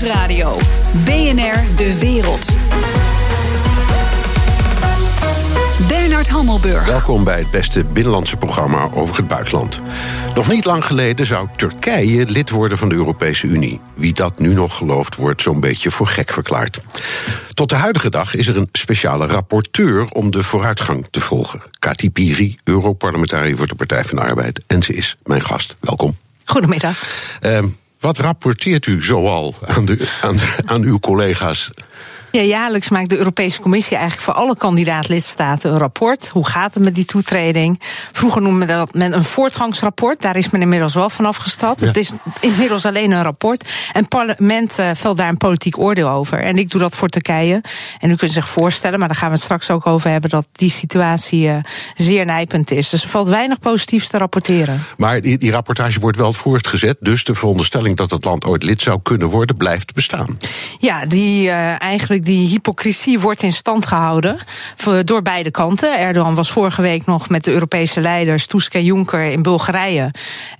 Nieuwsradio. BNR De Wereld. Bernard Hammelburg. Welkom bij het beste binnenlandse programma over het buitenland. Nog niet lang geleden zou Turkije lid worden van de Europese Unie. Wie dat nu nog gelooft, wordt zo'n beetje voor gek verklaard. Tot de huidige dag is er een speciale rapporteur om de vooruitgang te volgen. Kati Piri, Europarlementariër voor de Partij van de Arbeid. En ze is mijn gast. Welkom. Goedemiddag. Uh, wat rapporteert u zoal aan, de, aan, aan uw collega's ja, jaarlijks maakt de Europese Commissie eigenlijk voor alle kandidaat-lidstaten een rapport. Hoe gaat het met die toetreding? Vroeger noemde men dat men een voortgangsrapport. Daar is men inmiddels wel van afgestapt. Het is inmiddels alleen een rapport. En het parlement uh, velt daar een politiek oordeel over. En ik doe dat voor Turkije. En u kunt zich voorstellen, maar daar gaan we het straks ook over hebben, dat die situatie uh, zeer nijpend is. Dus er valt weinig positiefs te rapporteren. Maar die, die rapportage wordt wel voortgezet. Dus de veronderstelling dat het land ooit lid zou kunnen worden, blijft bestaan. Ja, die uh, eigenlijk die hypocrisie wordt in stand gehouden door beide kanten. Erdogan was vorige week nog met de Europese leiders Tusk en Juncker in Bulgarije.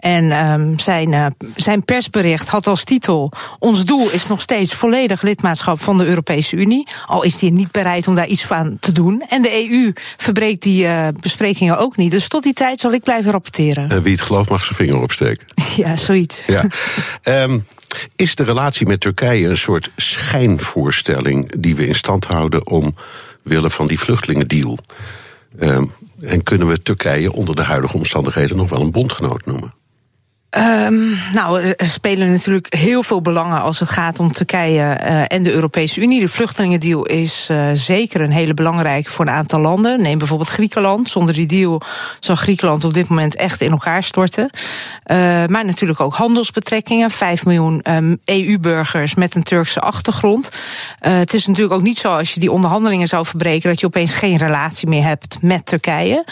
En um, zijn, uh, zijn persbericht had als titel: Ons doel is nog steeds volledig lidmaatschap van de Europese Unie. Al is hij niet bereid om daar iets van te doen. En de EU verbreekt die uh, besprekingen ook niet. Dus tot die tijd zal ik blijven rapporteren. En wie het gelooft mag zijn vinger opsteken. Ja, zoiets. Ja. um, is de relatie met Turkije een soort schijnvoorstelling die we in stand houden omwille van die vluchtelingendeal? Um, en kunnen we Turkije onder de huidige omstandigheden nog wel een bondgenoot noemen? Um, nou, er spelen natuurlijk heel veel belangen als het gaat om Turkije uh, en de Europese Unie. De vluchtelingendeal is uh, zeker een hele belangrijke voor een aantal landen. Neem bijvoorbeeld Griekenland. Zonder die deal zou Griekenland op dit moment echt in elkaar storten. Uh, maar natuurlijk ook handelsbetrekkingen. Vijf miljoen um, EU-burgers met een Turkse achtergrond. het is natuurlijk ook niet zo als je die onderhandelingen zou verbreken dat je opeens geen relatie meer hebt met Turkije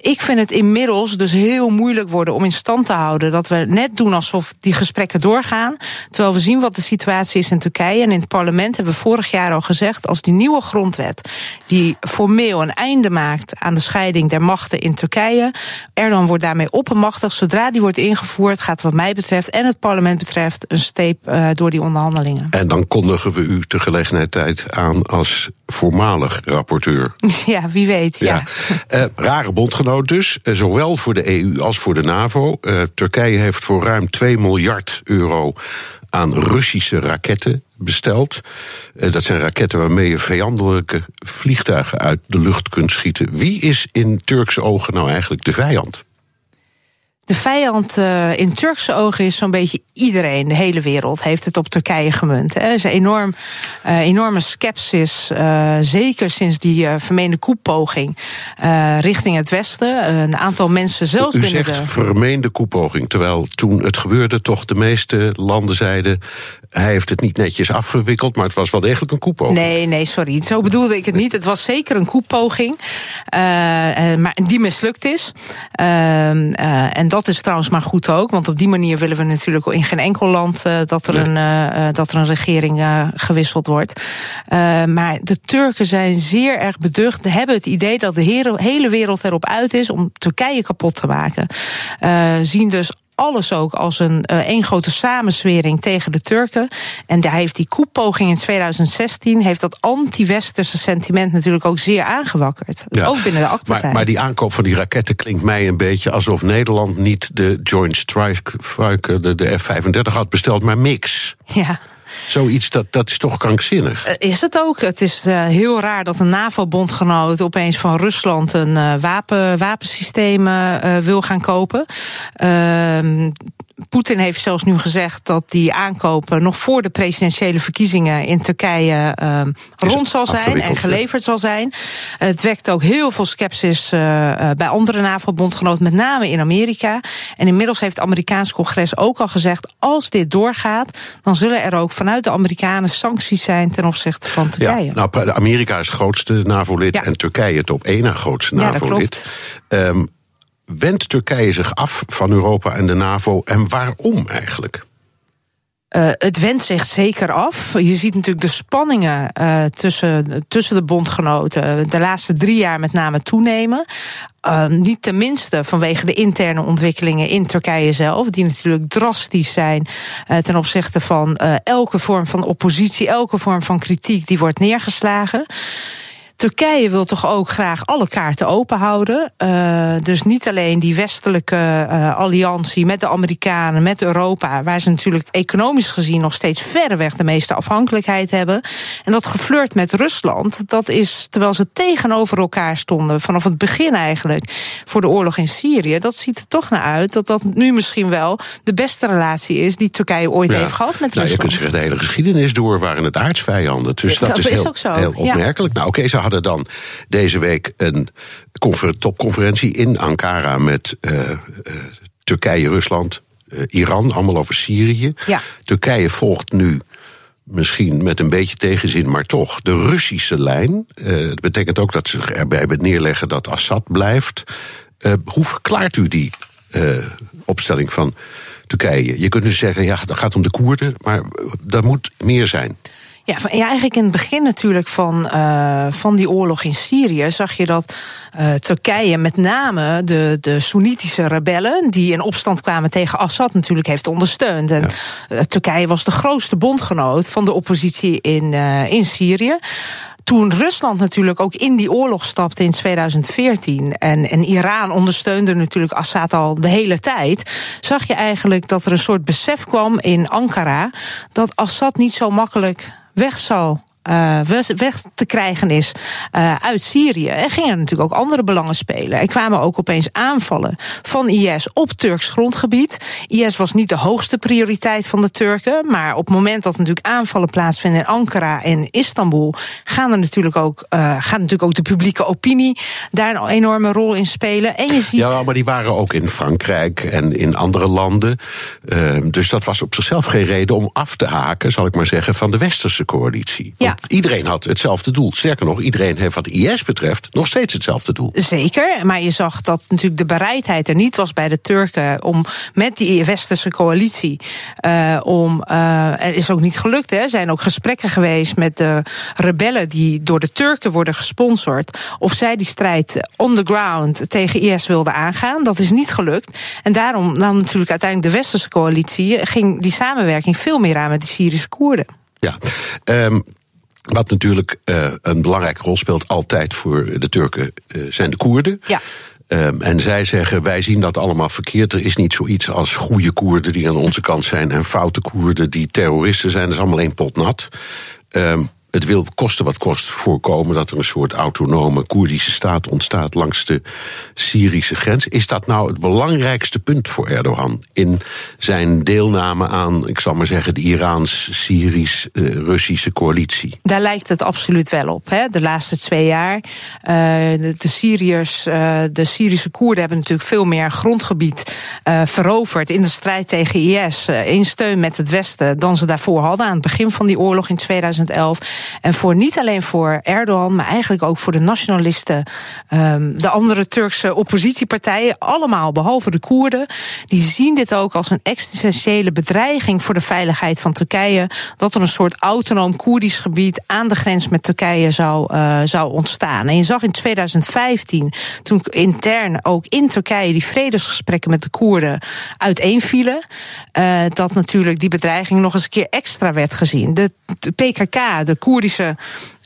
ik vind het inmiddels dus heel moeilijk worden om in stand te houden dat we net doen alsof die gesprekken doorgaan. Terwijl we zien wat de situatie is in Turkije. En in het parlement hebben we vorig jaar al gezegd: als die nieuwe grondwet, die formeel een einde maakt aan de scheiding der machten in Turkije, Erdogan wordt daarmee oppermachtig. Zodra die wordt ingevoerd, gaat wat mij betreft en het parlement betreft een steep uh, door die onderhandelingen. En dan kondigen we u tegelijkertijd aan als voormalig rapporteur. Ja, wie weet. Ja. ja. Uh, rare bondgenoot dus, uh, zowel voor de EU als voor de NAVO. Uh, Turkije heeft voor ruim 2 miljard euro aan Russische raketten besteld. dat zijn raketten waarmee je vijandelijke vliegtuigen uit de lucht kunt schieten. Wie is in Turkse ogen nou eigenlijk de vijand? De vijand uh, in Turkse ogen is zo'n beetje iedereen, de hele wereld, heeft het op Turkije gemunt. Er is een enorm, uh, enorme scepsis, uh, zeker sinds die vermeende koepoging richting het Westen. een aantal mensen zelfs U binnen zegt de... vermeende koepoging, terwijl toen het gebeurde toch de meeste landen zeiden... hij heeft het niet netjes afgewikkeld, maar het was wel degelijk een koepoging. Nee, nee, sorry, zo bedoelde ik het niet. Het was zeker een koepoging, maar die mislukt is. Ehm, en dat is trouwens maar goed ook, want op die manier willen we natuurlijk in geen enkel land dat, er nee. een, dat er een regering gewisseld wordt. maar de Turken zijn zeer erg beducht, hebben het idee dat de hele wereld erop uit is om Turkije kapot te maken. zien dus alles ook als een uh, één grote samenswering tegen de Turken. En daar heeft die koepoging in 2016 heeft dat anti-westerse sentiment natuurlijk ook zeer aangewakkerd. Ja. Ook binnen de AK-partij. Maar, maar, die aankoop van die raketten klinkt mij een beetje alsof Nederland niet de Joint Strike, de, de F-35 had besteld, maar mix. Ja. Zoiets, dat, dat is toch krankzinnig? Uh, is het ook. Het is uh, heel raar dat een NAVO-bondgenoot opeens van Rusland een uh, wapen, wapensysteem wil gaan kopen. Ehm, Poetin heeft zelfs nu gezegd dat die aankopen nog voor de presidentiële verkiezingen in Turkije uh, rond zal zijn en geleverd zal zijn. Het wekt ook heel veel sceptisch uh, bij andere NAVO-bondgenoten, met name in Amerika. En inmiddels heeft het Amerikaans congres ook al gezegd: als dit doorgaat, dan zullen er ook vanuit de Amerikanen sancties zijn ten opzichte van Turkije. Ja, nou, Amerika is het grootste NAVO-lid ja. en Turkije het op één na grootste NAVO-lid. Ja, wendt Turkije zich af van Europa en de NAVO en waarom eigenlijk? Uh, het wendt zich zeker af. Je ziet natuurlijk de spanningen uh, tussen, tussen de bondgenoten de laatste drie jaar met name toenemen. Niet tenminste vanwege de interne ontwikkelingen in Turkije zelf, die natuurlijk drastisch zijn ten opzichte van elke vorm van oppositie, elke vorm van kritiek die wordt neergeslagen. Turkije wil toch ook graag alle kaarten open houden. Uh, dus niet alleen die westelijke uh, alliantie met de Amerikanen, met Europa, waar ze natuurlijk economisch gezien nog steeds verreweg de meeste afhankelijkheid hebben. En dat geflirt met Rusland, dat is terwijl ze tegenover elkaar stonden vanaf het begin eigenlijk voor de oorlog in Syrië. Dat ziet er toch naar uit dat dat nu misschien wel de beste relatie is die Turkije ooit ja. heeft gehad met nou, Rusland. Je kunt zeggen, de hele geschiedenis door waren het aardsvijanden. Dus dat, dat is, is heel, ook zo. heel opmerkelijk. Ja. Nou, oké, okay, ze hadden dan deze week een topconferentie in Ankara met uh, uh, Turkije, Rusland, uh, Iran, allemaal over Syrië. Ja. Turkije volgt nu misschien met een beetje tegenzin, maar toch de Russische lijn. dat betekent ook dat ze erbij neerleggen dat Assad blijft. hoe verklaart u die opstelling van Turkije? Je kunt dus zeggen, ja, dat gaat om de Koerden, maar dat moet meer zijn. Ja, ja, eigenlijk in het begin natuurlijk van, uh, van die oorlog in Syrië zag je dat uh, Turkije met name de, de Soenitische rebellen die in opstand kwamen tegen Assad natuurlijk heeft ondersteund. En ja. Turkije was de grootste bondgenoot van de oppositie in, uh, in Syrië toen Rusland natuurlijk ook in die oorlog stapte in 2014 en, en Iran ondersteunde natuurlijk Assad al de hele tijd, zag je eigenlijk dat er een soort besef kwam in Ankara dat Assad niet zo makkelijk weg zou uh, weg te krijgen is uh, uit Syrië. Er gingen natuurlijk ook andere belangen spelen. Er kwamen ook opeens aanvallen van IS op Turks grondgebied. IS was niet de hoogste prioriteit van de Turken. Maar op het moment dat natuurlijk aanvallen plaatsvinden in Ankara en Istanbul, gaan er natuurlijk ook, uh, gaat natuurlijk ook de publieke opinie daar een enorme rol in spelen. En je ziet... Ja, maar die waren ook in Frankrijk en in andere landen. dus dat was op zichzelf geen reden om af te haken, zal ik maar zeggen, van de westerse coalitie. Ja. Iedereen had hetzelfde doel. Sterker nog, iedereen heeft wat IS betreft nog steeds hetzelfde doel. Zeker, maar je zag dat natuurlijk de bereidheid er niet was bij de Turken om met die westerse coalitie uh, om. Uh, is ook niet gelukt. Hè. Er zijn ook gesprekken geweest met de rebellen die door de Turken worden gesponsord. Of zij die strijd on the ground tegen IS wilden aangaan. Dat is niet gelukt. En daarom nam natuurlijk uiteindelijk de westerse coalitie ging die samenwerking veel meer aan met die Syrische Koerden. Ja, um, wat natuurlijk uh, een belangrijke rol speelt altijd voor de Turken, uh, zijn de Koerden. Ja. Um, en zij zeggen, wij zien dat allemaal verkeerd. Er is niet zoiets als goede Koerden die aan onze kant zijn... en foute Koerden die terroristen zijn. Dat is allemaal één pot nat. Um, het wil kosten wat kost voorkomen dat er een soort autonome Koerdische staat ontstaat langs de Syrische grens. Is dat nou het belangrijkste punt voor Erdogan in zijn deelname aan, ik zal maar zeggen, de Iraans-Syrisch-Russische coalitie? Daar lijkt het absoluut wel op. Hè? De laatste twee jaar. Uh, de, Syriërs, uh, de Syrische Koerden hebben natuurlijk veel meer grondgebied uh, veroverd in de strijd tegen IS. in steun met het Westen dan ze daarvoor hadden aan het begin van die oorlog in 2011. En voor niet alleen voor Erdogan, maar eigenlijk ook voor de nationalisten, um, de andere Turkse oppositiepartijen, allemaal behalve de Koerden, die zien dit ook als een existentiële bedreiging voor de veiligheid van Turkije. Dat er een soort autonoom Koerdisch gebied aan de grens met Turkije zou, uh, zou ontstaan. En je zag in 2015, toen intern ook in Turkije die vredesgesprekken met de Koerden uiteenvielen, uh, dat natuurlijk die bedreiging nog eens een keer extra werd gezien. De, de PKK, de Koerdische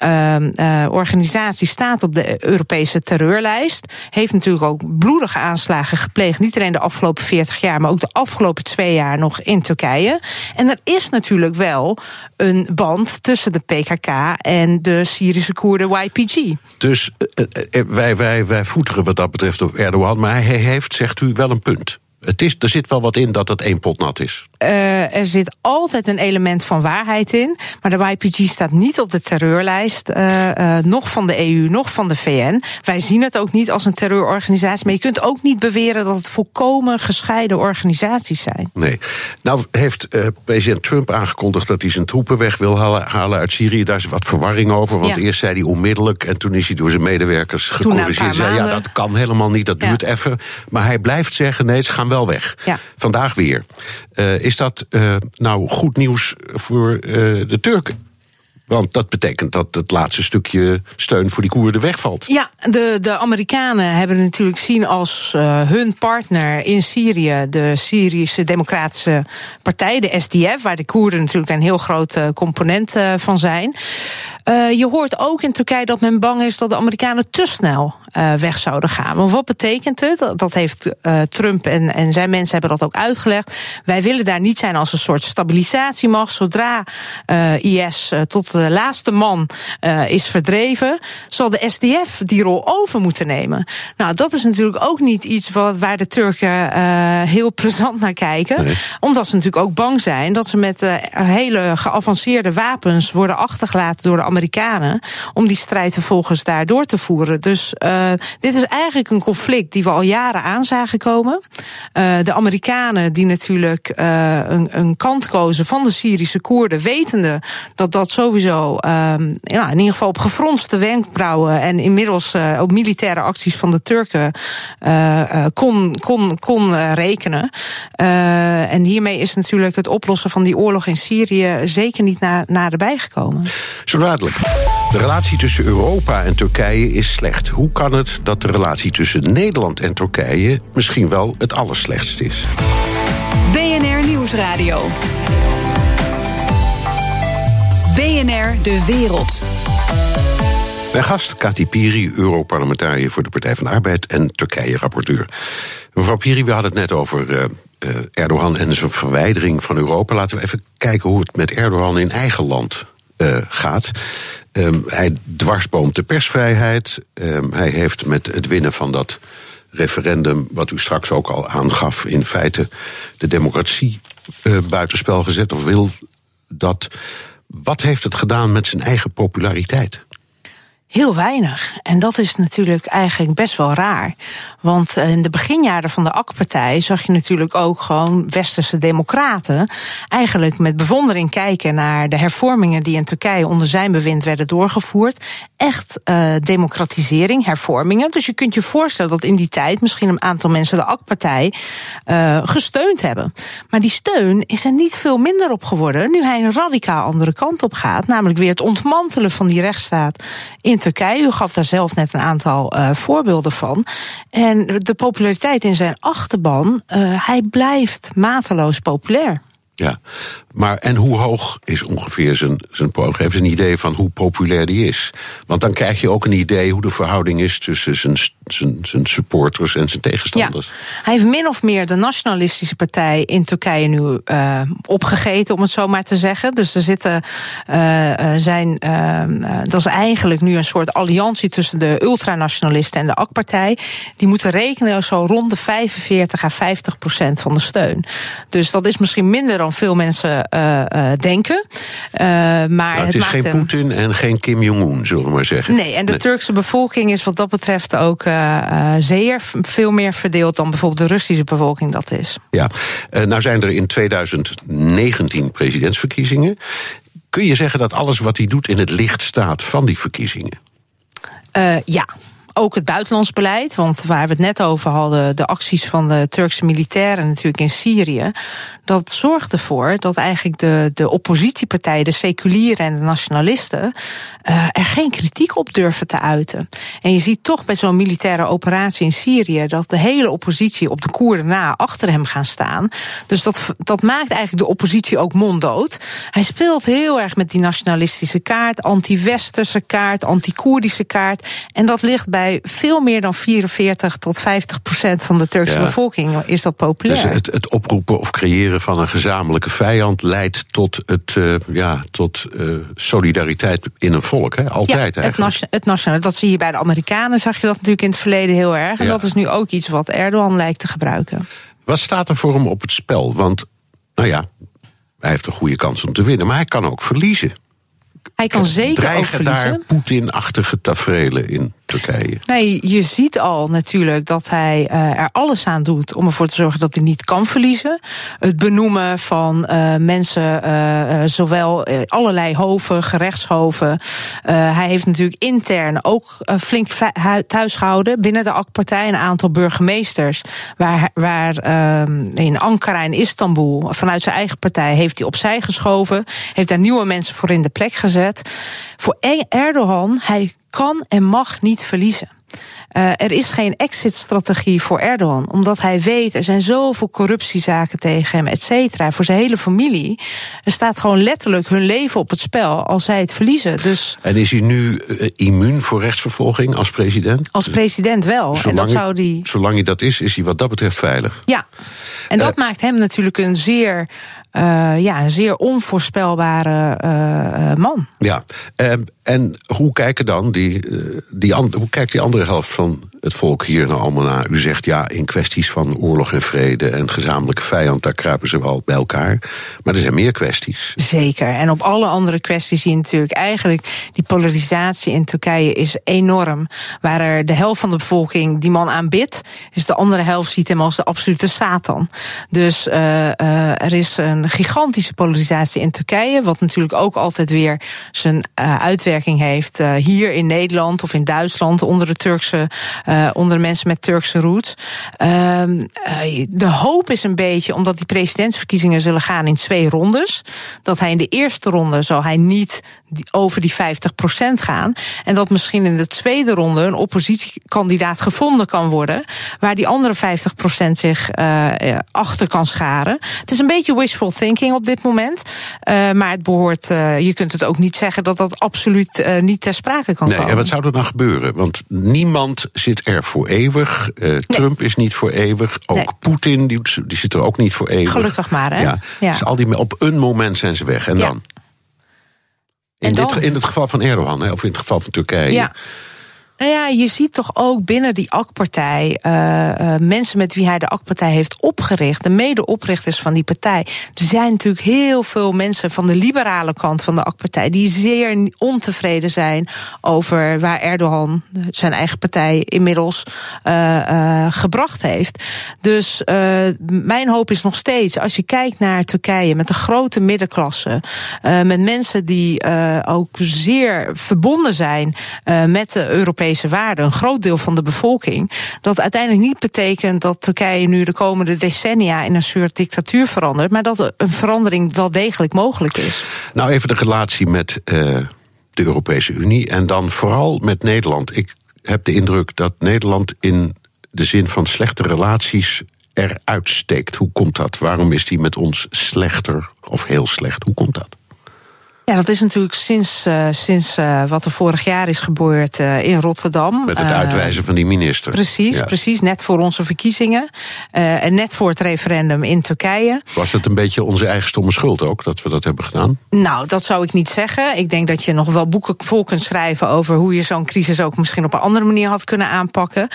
uh, uh, organisatie staat op de Europese terreurlijst. Heeft natuurlijk ook bloedige aanslagen gepleegd. Niet alleen de afgelopen 40 jaar, maar ook de afgelopen twee jaar nog in Turkije. En er is natuurlijk wel een band tussen de PKK en de Syrische Koerden YPG. Dus uh, wij, wij, wij voeteren wat dat betreft Erdogan. Maar hij heeft, zegt u, wel een punt. Het is, er zit wel wat in dat het één pot nat is. Uh, er zit altijd een element van waarheid in. Maar de YPG staat niet op de terreurlijst. Uh, uh, nog van de EU, nog van de VN. Wij zien het ook niet als een terreurorganisatie. Maar je kunt ook niet beweren dat het volkomen gescheiden organisaties zijn. Nee. Nou heeft president Trump aangekondigd dat hij zijn troepen weg wil halen, uit Syrië. Daar is wat verwarring over. Want ja. eerst zei hij onmiddellijk. En toen is hij door zijn medewerkers gecorrigeerd. Zei ja, dat kan helemaal niet. Dat duurt even. Maar hij blijft zeggen: nee, ze gaan wel weg. Ja. Vandaag weer. Is dat nou goed nieuws voor de Turken? Want dat betekent dat het laatste stukje steun voor die Koerden wegvalt. Ja, de, de Amerikanen hebben natuurlijk zien als uh, hun partner in Syrië de Syrische Democratische Partij, de SDF, waar de Koerden natuurlijk een heel groot uh, component van zijn. je hoort ook in Turkije dat men bang is dat de Amerikanen te snel weg zouden gaan. Want wat betekent het? Dat heeft Trump en, en zijn mensen hebben dat ook uitgelegd. Wij willen daar niet zijn als een soort stabilisatiemacht. Zodra IS tot de laatste man is verdreven, zal de SDF die rol over moeten nemen. Nou, dat is natuurlijk ook niet iets wat, waar de Turken heel present naar kijken. Nee. Omdat ze natuurlijk ook bang zijn dat ze met hele geavanceerde wapens worden achtergelaten door de Amerikanen. Om die strijd vervolgens daar door te voeren. Dus dit is eigenlijk een conflict die we al jaren aan zagen komen. de Amerikanen die natuurlijk een, een kant kozen van de Syrische Koerden, wetende dat dat sowieso um, ja, in ieder geval op gefronste wenkbrauwen en inmiddels op militaire acties van de Turken kon, kon, kon rekenen. en hiermee is natuurlijk het oplossen van die oorlog in Syrië zeker niet na, naderbij gekomen. Zo dadelijk. De relatie tussen Europa en Turkije is slecht. Hoe kan het dat de relatie tussen Nederland en Turkije misschien wel het allerslechtst is? BNR Nieuwsradio. BNR De Wereld. Mijn gast, Kati Piri, Europarlementariër voor de Partij van de Arbeid en Turkije-rapporteur. Mevrouw Piri, we hadden het net over uh, uh, Erdogan en zijn verwijdering van Europa. Laten we even kijken hoe het met Erdogan in eigen land uh, gaat. Um, hij dwarsboomt de persvrijheid. Um, hij heeft met het winnen van dat referendum, wat u straks ook al aangaf, in feite de democratie buitenspel gezet. Of wil dat wat heeft het gedaan met zijn eigen populariteit? Heel weinig. En dat is natuurlijk eigenlijk best wel raar. Want in de beginjaren van de AK-partij zag je natuurlijk ook gewoon westerse democraten eigenlijk met bewondering kijken naar de hervormingen die in Turkije onder zijn bewind werden doorgevoerd. Echt uh, democratisering, hervormingen. Dus je kunt je voorstellen dat in die tijd misschien een aantal mensen de AK-partij uh, gesteund hebben. Maar die steun is er niet veel minder op geworden nu hij een radicaal andere kant op gaat. Namelijk weer het ontmantelen van die rechtsstaat in Turkije. U gaf daar zelf net een aantal uh, voorbeelden van. En de populariteit in zijn achterban, uh, hij blijft mateloos populair. Ja, maar en hoe hoog is ongeveer zijn, zijn Geef eens een idee van hoe populair die is. Want dan krijg je ook een idee hoe de verhouding is tussen zijn, zijn, zijn supporters en zijn tegenstanders. Hij heeft min of meer de nationalistische partij in Turkije nu uh, opgegeten, om het zo maar te zeggen. Dus er zitten uh, zijn. Uh, dat is eigenlijk nu een soort alliantie tussen de ultranationalisten en de AK-partij. Die moeten rekenen zo rond de 45 à 50 procent van de steun. Dus dat is misschien minder dan veel mensen uh, uh, denken. Uh, maar nou, het, het, is geen Poetin en geen Kim Jong-un, zullen we maar zeggen. Nee, en de nee. Turkse bevolking is wat dat betreft ook zeer veel meer verdeeld dan bijvoorbeeld de Russische bevolking dat is. Ja, nou zijn er in 2019 presidentsverkiezingen. Kun je zeggen dat alles wat hij doet in het licht staat van die verkiezingen? ja ook het buitenlands beleid, want waar we het net over hadden, de acties van de Turkse militairen natuurlijk in Syrië, dat zorgt ervoor dat eigenlijk de, de oppositiepartijen, de seculieren en de nationalisten, uh, er geen kritiek op durven te uiten. En je ziet toch bij zo'n militaire operatie in Syrië dat de hele oppositie op de Koerden na achter hem gaan staan. Dus dat, dat maakt eigenlijk de oppositie ook monddood. Hij speelt heel erg met die nationalistische kaart, anti-westerse kaart, anti-Koerdische kaart. En dat ligt bij veel meer dan 44 tot 50 procent van de Turkse ja. bevolking is dat populair. Dus het, het, oproepen of creëren van een gezamenlijke vijand leidt tot, het, uh, ja, tot uh, solidariteit in een volk. Hè? Altijd ja, eigenlijk. Het, dat zie je bij de Amerikanen, zag je dat natuurlijk in het verleden heel erg. En ja. dat is nu ook iets wat Erdogan lijkt te gebruiken. Wat staat er voor hem op het spel? Want, nou ja, hij heeft een goede kans om te winnen, maar hij kan ook verliezen. Hij kan zeker Dreigen ook verliezen. daar Poetin-achtige tafereelen in Nee, je ziet al natuurlijk dat hij uh, er alles aan doet om ervoor te zorgen dat hij niet kan verliezen. Het benoemen van uh, mensen, uh, zowel allerlei hoven, gerechtshoven. hij heeft natuurlijk intern ook flink thuis gehouden binnen de AK-partij. Een aantal burgemeesters, waar, waar ehm, in Ankara en Istanbul, vanuit zijn eigen partij, heeft hij opzij geschoven. Heeft daar nieuwe mensen voor in de plek gezet. Voor e- Erdogan, hij kan en mag niet verliezen. Uh, er is geen exit-strategie voor Erdogan, omdat hij weet er zijn zoveel corruptiezaken tegen hem, et cetera. Voor zijn hele familie. Er staat gewoon letterlijk hun leven op het spel als zij het verliezen. Dus en is hij nu uh, immuun voor rechtsvervolging als president? Als president wel. Zolang, en dat zou die... zolang hij dat is, is hij wat dat betreft veilig. Ja, en dat uh, maakt hem natuurlijk een zeer ja, een zeer onvoorspelbare man. Ja, en, hoe kijken dan die, die, hoe kijkt die andere helft van het volk hier nou allemaal naar? U zegt ja, in kwesties van oorlog en vrede en gezamenlijke vijand, daar kruipen ze wel bij elkaar. Maar er zijn meer kwesties. Zeker. En op alle andere kwesties zie je natuurlijk eigenlijk die polarisatie in Turkije is enorm. Waar er de helft van de bevolking die man aanbidt, is de andere helft ziet hem als de absolute Satan. Dus uh, er is een gigantische polarisatie in Turkije, wat natuurlijk ook altijd weer zijn uh, uitwerking heeft uh, hier in Nederland of in Duitsland onder de Turkse, uh, onder de mensen met Turkse roots. de hoop is een beetje, omdat die presidentsverkiezingen zullen gaan in twee rondes, dat hij in de eerste ronde zal hij niet over die 50% gaan. En dat misschien in de tweede ronde een oppositiekandidaat gevonden kan worden, waar die andere 50% zich achter kan scharen. Het is een beetje wishful thinking op dit moment. Maar het behoort, je kunt het ook niet zeggen dat dat absoluut uh, niet ter sprake kan nee, komen. En wat zou er dan gebeuren? Want niemand zit er voor eeuwig. Nee. Trump is niet voor eeuwig. Ook nee. Poetin, die, die, zit er ook niet voor eeuwig. Gelukkig maar, hè? Ja. ja. Dus al die, op een moment zijn ze weg. En ja. dan? In, en dan? Dit, in het geval van Erdogan, hè, of in het geval van Turkije. Ja. Nou ja, je ziet toch ook binnen die AK-partij uh, uh, mensen met wie hij de AK-partij heeft opgericht, de medeoprichters van die partij. Er zijn natuurlijk heel veel mensen van de liberale kant van de AK-partij die zeer ontevreden zijn over waar Erdogan zijn eigen partij inmiddels uh, gebracht heeft. Dus mijn hoop is nog steeds, als je kijkt naar Turkije met een grote middenklasse, met mensen die ook zeer verbonden zijn met de Europese Europese waarden, een groot deel van de bevolking, dat uiteindelijk niet betekent dat Turkije nu de komende decennia in een soort dictatuur verandert, maar dat een verandering wel degelijk mogelijk is. Nou, even de relatie met uh, de Europese Unie en dan vooral met Nederland. Ik heb de indruk dat Nederland in de zin van slechte relaties eruit steekt. Hoe komt dat? Waarom is die met ons slechter of heel slecht? Hoe komt dat? Ja, dat is natuurlijk sinds, uh, sinds uh, wat er vorig jaar is gebeurd uh, in Rotterdam. Met het uitwijzen van die minister. Precies, ja. precies. Net voor onze verkiezingen. en net voor het referendum in Turkije. Was het een beetje onze eigen stomme schuld ook dat we dat hebben gedaan? Nou, dat zou ik niet zeggen. Ik denk dat je nog wel boeken vol kunt schrijven over hoe je zo'n crisis ook misschien op een andere manier had kunnen aanpakken.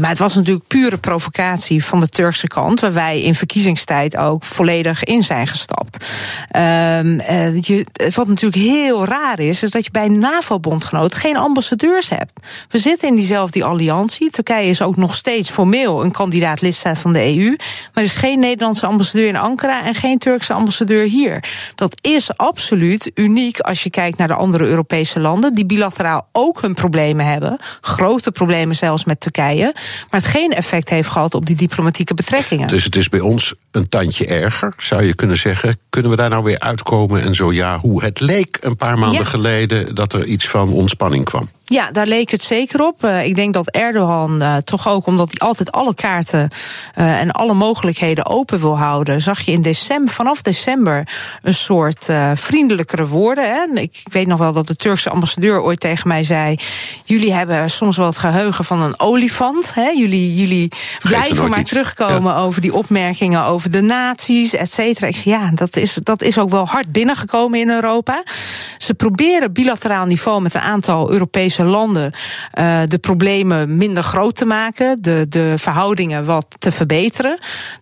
maar het was natuurlijk pure provocatie van de Turkse kant, waar wij in verkiezingstijd ook volledig in zijn gestapt. Ehm, je, wat natuurlijk heel raar is, is dat je bij NAVO-bondgenoot geen ambassadeurs hebt. We zitten in diezelfde alliantie. Turkije is ook nog steeds formeel een kandidaat lidstaat van de EU. Maar er is geen Nederlandse ambassadeur in Ankara en geen Turkse ambassadeur hier. Dat is absoluut uniek als je kijkt naar de andere Europese landen, die bilateraal ook hun problemen hebben. Grote problemen zelfs met Turkije. Maar het geen effect heeft gehad op die diplomatieke betrekkingen. Dus het is bij ons een tandje erger, zou je kunnen zeggen. Kunnen we daar nou weer uitkomen en zo ja, hoe het leek een paar maanden ja. geleden dat er iets van ontspanning kwam. Ja, daar leek het zeker op. Uh, ik denk dat Erdogan uh, toch ook, omdat hij altijd alle kaarten uh, en alle mogelijkheden open wil houden, zag je in december, vanaf december een soort vriendelijkere woorden. Hè. Ik, ik weet nog wel dat de Turkse ambassadeur ooit tegen mij zei: Jullie hebben soms wel het geheugen van een olifant. Hè. Jullie, jullie blijven maar iets. terugkomen ja. over die opmerkingen over de nazi's, et cetera. Ik zei: Ja, dat is, dat is ook wel hard binnengekomen in Europa. Ze proberen bilateraal niveau met een aantal Europese landen uh, de problemen minder groot te maken, de, de verhoudingen wat te verbeteren.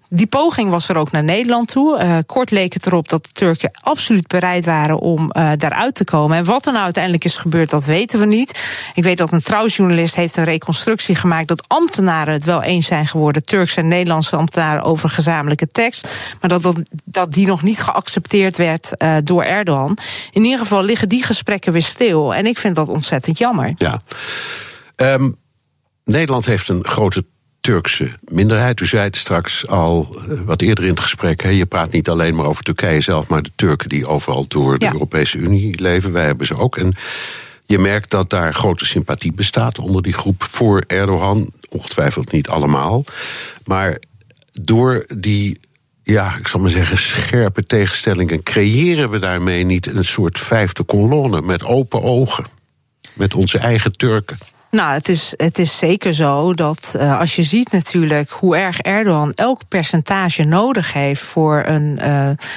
Die poging was er ook naar Nederland toe. Uh, kort leek het erop dat de Turken absoluut bereid waren om uh, daaruit te komen. En wat er nou uiteindelijk is gebeurd, dat weten we niet. Ik weet dat een trouwjournalist heeft een reconstructie gemaakt dat ambtenaren het wel eens zijn geworden, Turkse en Nederlandse ambtenaren, over gezamenlijke tekst. Maar dat, dat, die nog niet geaccepteerd werd uh, door Erdogan. In ieder geval liggen die gesprekken weer stil. En ik vind dat ontzettend jammer. Ja. Um, Nederland heeft een grote Turkse minderheid. U zei het straks al eh, wat eerder in het gesprek. Hè, je praat niet alleen maar over Turkije zelf, maar de Turken die overal door de ja. Europese Unie leven. Wij hebben ze ook. En je merkt dat daar grote sympathie bestaat onder die groep voor Erdogan. Ongetwijfeld niet allemaal. Maar door die ja, ik zal maar zeggen, scherpe tegenstellingen. creëren we daarmee niet een soort vijfde kolonne met open ogen? Met onze eigen Turken. Nou, het is, het is zeker zo dat uh, als je ziet natuurlijk hoe erg Erdogan elk percentage nodig heeft voor een,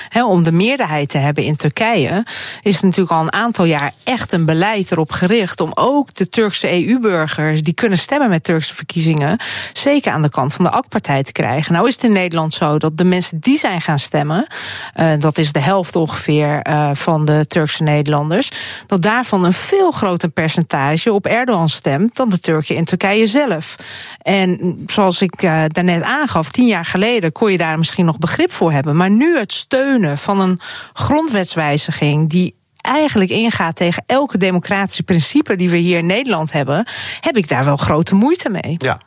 he, om de meerderheid te hebben in Turkije, is natuurlijk al een aantal jaar echt een beleid erop gericht om ook de Turkse EU-burgers die kunnen stemmen met Turkse verkiezingen, zeker aan de kant van de AK-partij te krijgen. Nou is het in Nederland zo dat de mensen die zijn gaan stemmen, uh, dat is de helft ongeveer van de Turkse Nederlanders, dat daarvan een veel groter percentage op Erdogan stemt dan de Turken in Turkije zelf. En zoals ik uh, daarnet aangaf, tien jaar geleden kon je daar misschien nog begrip voor hebben. Maar nu het steunen van een grondwetswijziging die eigenlijk ingaat tegen elke democratische principe die we hier in Nederland hebben, heb ik daar wel grote moeite mee. Ja,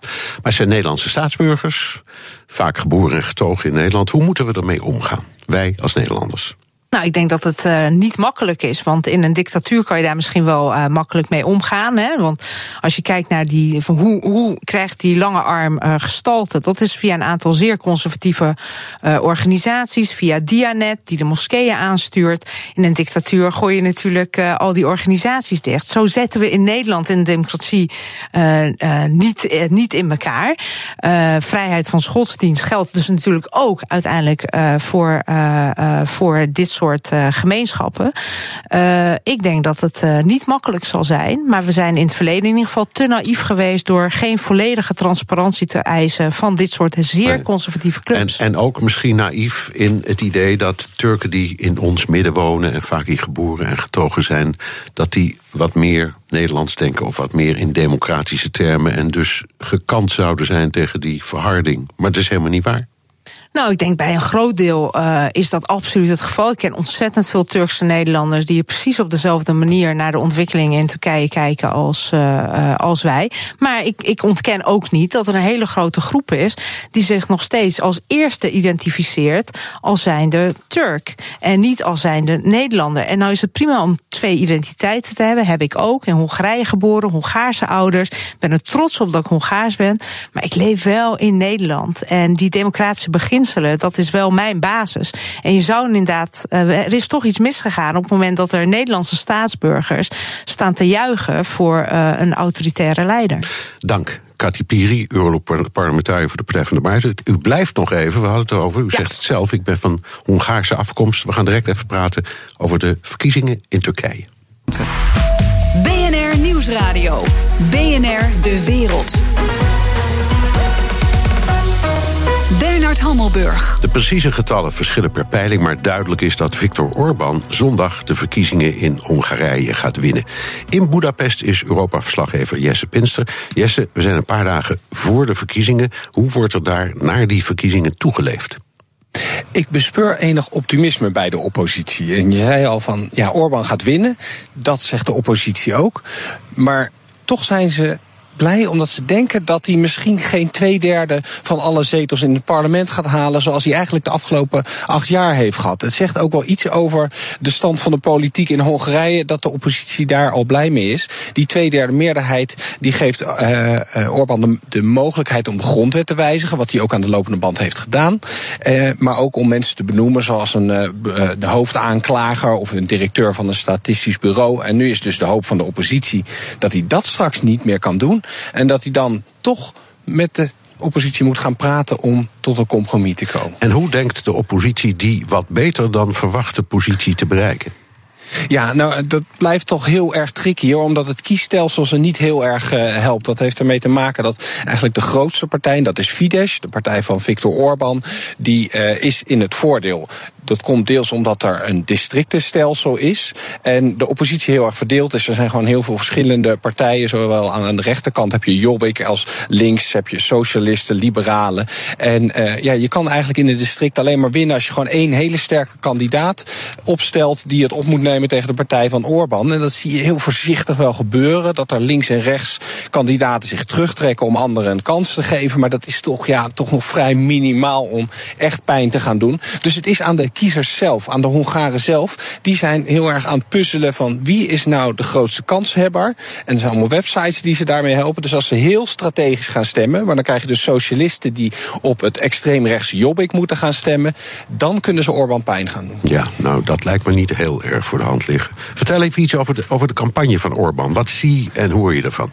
maar zijn Nederlandse staatsburgers, vaak geboren en getogen in Nederland. Hoe moeten we ermee omgaan? Wij als Nederlanders. Nou, ik denk dat het uh, niet makkelijk is. Want in een dictatuur kan je daar misschien wel uh, makkelijk mee omgaan. Hè? Want als je kijkt naar die. Van hoe, hoe krijgt die lange arm uh, gestalte? Dat is via een aantal zeer conservatieve organisaties. Via Dianet, die de moskeeën aanstuurt. In een dictatuur gooi je natuurlijk al die organisaties dicht. Zo zetten we in Nederland in de democratie niet, niet in elkaar. vrijheid van godsdienst geldt dus natuurlijk ook uiteindelijk voor, voor dit soort soort uh, gemeenschappen. Uh, ik denk dat het uh, niet makkelijk zal zijn. Maar we zijn in het verleden in ieder geval te naïef geweest door geen volledige transparantie te eisen van dit soort zeer conservatieve clubs. En, en ook misschien naïef in het idee dat Turken die in ons midden wonen en vaak hier geboren en getogen zijn, dat die wat meer Nederlands denken of wat meer in democratische termen en dus gekant zouden zijn tegen die verharding. Maar dat is helemaal niet waar. Nou, ik denk bij een groot deel uh, is dat absoluut het geval. Ik ken ontzettend veel Turkse Nederlanders die precies op dezelfde manier naar de ontwikkelingen in Turkije kijken als, uh, als wij. Maar ik, ik ontken ook niet dat er een hele grote groep is die zich nog steeds als eerste identificeert als zijnde Turk en niet als zijnde Nederlander. En nou is het prima om twee identiteiten te hebben. Heb ik ook in Hongarije geboren, Hongaarse ouders. Ik ben er trots op dat ik Hongaars ben. Maar ik leef wel in Nederland. En die democratische begin dat is wel mijn basis. En je zou inderdaad, uh, er is toch iets misgegaan op het moment dat er Nederlandse staatsburgers staan te juichen voor uh, een autoritaire leider. Dank. Kati Piri, Europarlementariër voor de Partij van de Buiten. U blijft nog even, we hadden het erover. U ja. zegt het zelf, ik ben van Hongaarse afkomst. We gaan direct even praten over de verkiezingen in Turkije. BNR Nieuwsradio. BNR De Wereld. Bernard Hammelburg. De precieze getallen verschillen per peiling, maar duidelijk is dat Viktor Orbán zondag de verkiezingen in Hongarije gaat winnen. In Budapest is Europa-verslaggever Jesse Pinster. Jesse, we zijn een paar dagen voor de verkiezingen. Hoe wordt er daar naar die verkiezingen toegeleefd? Ik bespeur enig optimisme bij de oppositie. En je zei al van, ja, Orbán gaat winnen. Dat zegt de oppositie ook. Maar toch zijn ze blij omdat ze denken dat hij misschien geen twee derde van alle zetels in het parlement gaat halen. zoals hij eigenlijk de afgelopen acht jaar heeft gehad. Het zegt ook wel iets over de stand van de politiek in Hongarije. dat de oppositie daar al blij mee is. Die tweederde meerderheid die geeft uh, uh, Orbán de, de, mogelijkheid om de grondwet te wijzigen. wat hij ook aan de lopende band heeft gedaan. Uh, maar ook om mensen te benoemen zoals een, de hoofdaanklager of een directeur van een statistisch bureau. En nu is dus de hoop van de oppositie dat hij dat straks niet meer kan doen. En dat hij dan toch met de oppositie moet gaan praten om tot een compromis te komen. En hoe denkt de oppositie die wat beter dan verwachte positie te bereiken? Ja, nou, dat blijft toch heel erg tricky hoor, omdat het kiesstelsel ze niet heel erg uh, helpt. Dat heeft ermee te maken dat eigenlijk de grootste partij, dat is Fidesz, de partij van Viktor Orban, die uh, is in het voordeel. Dat komt deels omdat er een districtenstelsel is en de oppositie heel erg verdeeld is. Er zijn gewoon heel veel verschillende partijen. Zowel aan de rechterkant heb je Jobbik als links heb je socialisten, liberalen. En uh, ja, je kan eigenlijk in het district alleen maar winnen als je gewoon één hele sterke kandidaat opstelt die het op moet nemen tegen de partij van Orbán. En dat zie je heel voorzichtig wel gebeuren. Dat er links en rechts kandidaten zich terugtrekken om anderen een kans te geven. Maar dat is toch, ja, toch nog vrij minimaal om echt pijn te gaan doen. Dus het is aan de kiezers zelf, aan de Hongaren zelf. Die zijn heel erg aan het puzzelen van wie is nou de grootste kanshebber. En er zijn allemaal websites die ze daarmee helpen. Dus als ze heel strategisch gaan stemmen, maar dan krijg je dus socialisten die op het extreemrechtse Jobbik moeten gaan stemmen. Dan kunnen ze Orbán pijn gaan doen. Ja, nou dat lijkt me niet heel erg voor de hand liggen. Vertel even iets over de, over de campagne van Orbán. Wat zie en hoor je ervan?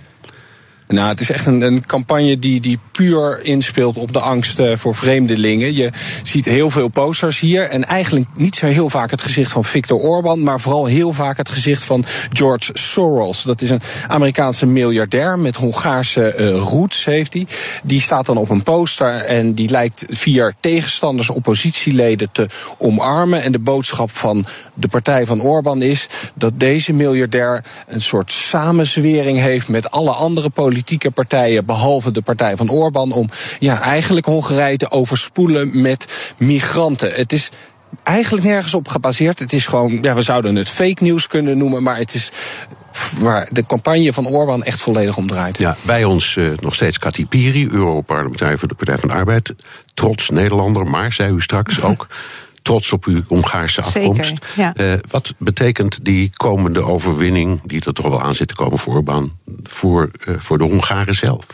Nou, het is echt een, een campagne die, die puur inspeelt op de angst uh, voor vreemdelingen. Je ziet heel veel posters hier en eigenlijk niet zo heel vaak het gezicht van Viktor Orban, maar vooral heel vaak het gezicht van George Soros. Dat is een Amerikaanse miljardair met Hongaarse uh, roots, heeft hij. Die. die staat dan op een poster en die lijkt vier tegenstanders, oppositieleden te omarmen. En de boodschap van de partij van Orban is dat deze miljardair een soort samenzwering heeft met alle andere politici politieke partijen, behalve de partij van Orbán, om ja, eigenlijk Hongarije te overspoelen met migranten. Het is eigenlijk nergens op gebaseerd. Het is gewoon, ja, we zouden het fake news kunnen noemen, maar het is waar de campagne van Orbán echt volledig om draait. Ja, bij ons uh, nog steeds Kati Piri, Europarlementariër voor de Partij van de Arbeid. Trots Nederlander, maar, zei u straks ook trots op uw Hongaarse afkomst. Zeker, ja. uh, wat betekent die komende overwinning, die er toch wel aan zit te komen voor Orbán, voor, uh, voor de Hongaren zelf?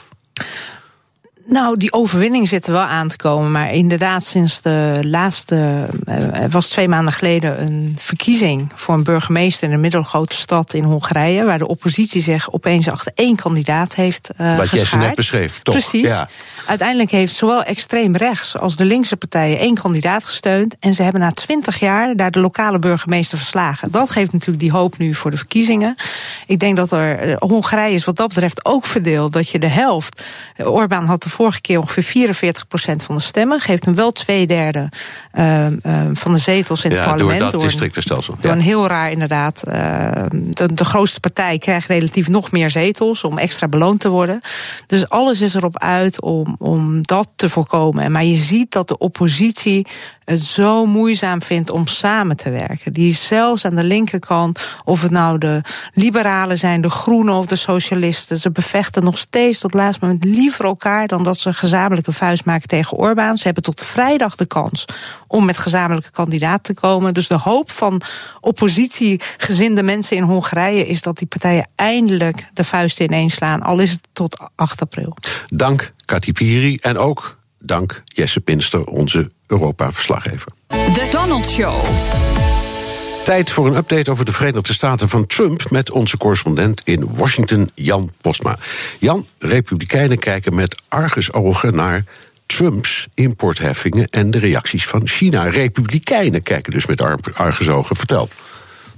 Nou, die overwinning zit er wel aan te komen. Maar inderdaad, sinds de laatste. Er was twee maanden geleden een verkiezing voor een burgemeester in een middelgrote stad in Hongarije. Waar de oppositie zich opeens achter één kandidaat heeft uh, Wat jij net beschreef, toch? Precies. Ja. Uiteindelijk heeft zowel extreem rechts als de linkse partijen één kandidaat gesteund. En ze hebben na twintig jaar daar de lokale burgemeester verslagen. Dat geeft natuurlijk die hoop nu voor de verkiezingen. Ik denk dat er. Hongarije is wat dat betreft ook verdeeld. Dat je de helft. Orbán had de vorige keer ongeveer 44% van de stemmen. Geeft hem wel twee derde uh, uh, van de zetels in ja, het parlement. Door dat districtenstelsel. Door een heel raar inderdaad. Uh, de, de grootste partij krijgt relatief nog meer zetels om extra beloond te worden. Dus alles is erop uit om, om dat te voorkomen. Maar je ziet dat de oppositie het zo moeizaam vindt om samen te werken. Die zelfs aan de linkerkant, of het nou de liberalen zijn, de groenen of de socialisten, ze bevechten nog steeds tot laatst moment liever elkaar dan dat ze gezamenlijke vuist maken tegen Orbán. Ze hebben tot vrijdag de kans om met gezamenlijke kandidaat te komen. Dus de hoop van oppositiegezinde mensen in Hongarije is dat die partijen eindelijk de vuisten ineenslaan, al is het tot 8 april. Dank Kati Piri en ook dank Jesse Pinster, onze Europa-verslaggever. The Donald Show. Tijd voor een update over de Verenigde Staten van Trump met onze correspondent in Washington, Jan Postma. Jan, Republikeinen kijken met argusogen naar Trumps importheffingen en de reacties van China. Republikeinen kijken dus met argusogen. Vertel.